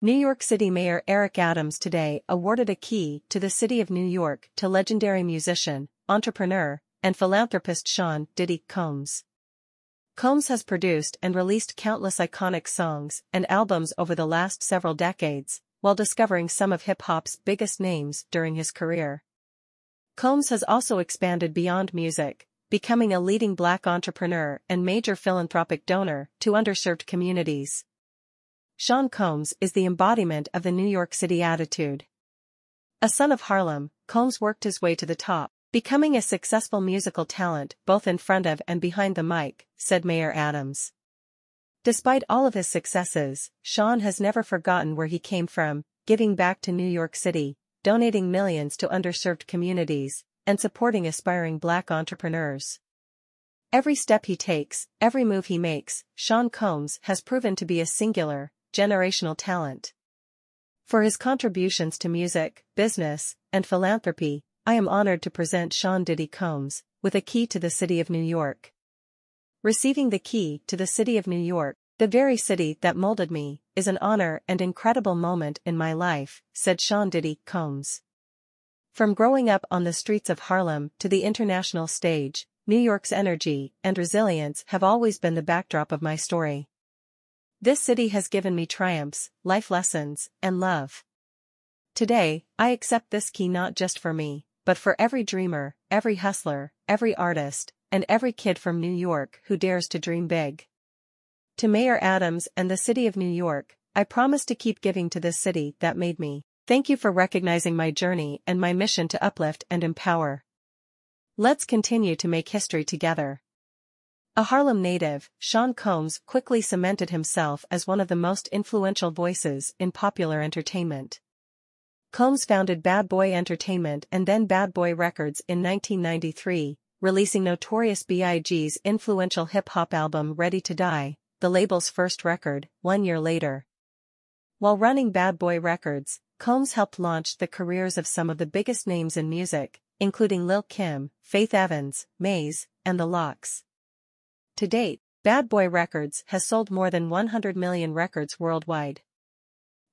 New York City Mayor Eric Adams today awarded a key to the city of New York to legendary musician, entrepreneur, and philanthropist Sean Diddy Combs. Combs has produced and released countless iconic songs and albums over the last several decades, while discovering some of hip-hop's biggest names during his career. Combs has also expanded beyond music, becoming a leading black entrepreneur and major philanthropic donor to underserved communities. Sean Combs is the embodiment of the New York City attitude. A son of Harlem, Combs worked his way to the top, becoming a successful musical talent both in front of and behind the mic, said Mayor Adams. Despite all of his successes, Sean has never forgotten where he came from, giving back to New York City, donating millions to underserved communities, and supporting aspiring black entrepreneurs. Every step he takes, every move he makes, Sean Combs has proven to be a singular, generational talent. For his contributions to music, business, and philanthropy, I am honored to present Sean Diddy Combs, with a key to the city of New York. Receiving the key to the city of New York, the very city that molded me, is an honor and incredible moment in my life, said Sean Diddy Combs. From growing up on the streets of Harlem to the international stage, New York's energy and resilience have always been the backdrop of my story. This city has given me triumphs, life lessons, and love. Today, I accept this key not just for me, but for every dreamer, every hustler, every artist, and every kid from New York who dares to dream big. To Mayor Adams and the City of New York, I promise to keep giving to this city that made me. Thank you for recognizing my journey and my mission to uplift and empower. Let's continue to make history together. A Harlem native, Sean Combs quickly cemented himself as one of the most influential voices in popular entertainment. Combs founded Bad Boy Entertainment and then Bad Boy Records in 1993, releasing Notorious B.I.G.'s influential hip-hop album Ready to Die, the label's first record, one year later. While running Bad Boy Records, Combs helped launch the careers of some of the biggest names in music, including Lil Kim, Faith Evans, Mase, and The LOX. To date, Bad Boy Records has sold more than 100 million records worldwide.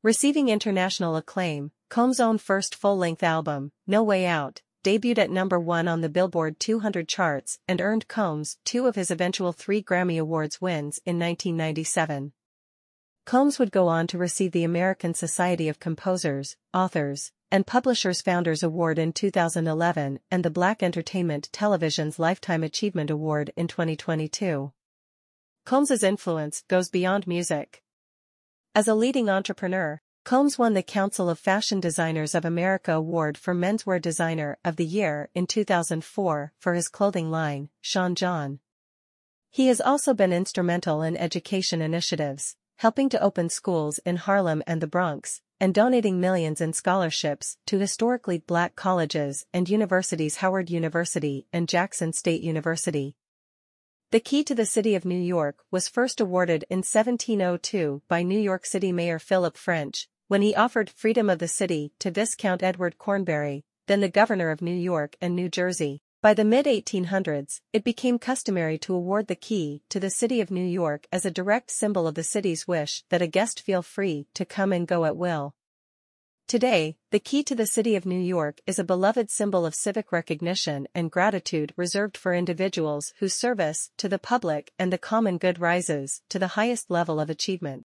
Receiving international acclaim, Combs' own first full-length album, No Way Out, debuted at number one on the Billboard 200 charts and earned Combs two of his eventual three Grammy Awards wins in 1997. Combs would go on to receive the American Society of Composers, Authors, and Publishers Founders Award in 2011 and the Black Entertainment Television's Lifetime Achievement Award in 2022. Combs's influence goes beyond music. As a leading entrepreneur, Combs won the Council of Fashion Designers of America Award for Menswear Designer of the Year in 2004 for his clothing line, Sean John. He has also been instrumental in education initiatives, helping to open schools in Harlem and the Bronx, and donating millions in scholarships to historically black colleges and universities Howard University and Jackson State University. The key to the city of New York was first awarded in 1702 by New York City Mayor Philip French, when he offered freedom of the city to Viscount Edward Cornbury, then the governor of New York and New Jersey. By the mid-1800s, it became customary to award the key to the city of New York as a direct symbol of the city's wish that a guest feel free to come and go at will. Today, the key to the city of New York is a beloved symbol of civic recognition and gratitude reserved for individuals whose service to the public and the common good rises to the highest level of achievement.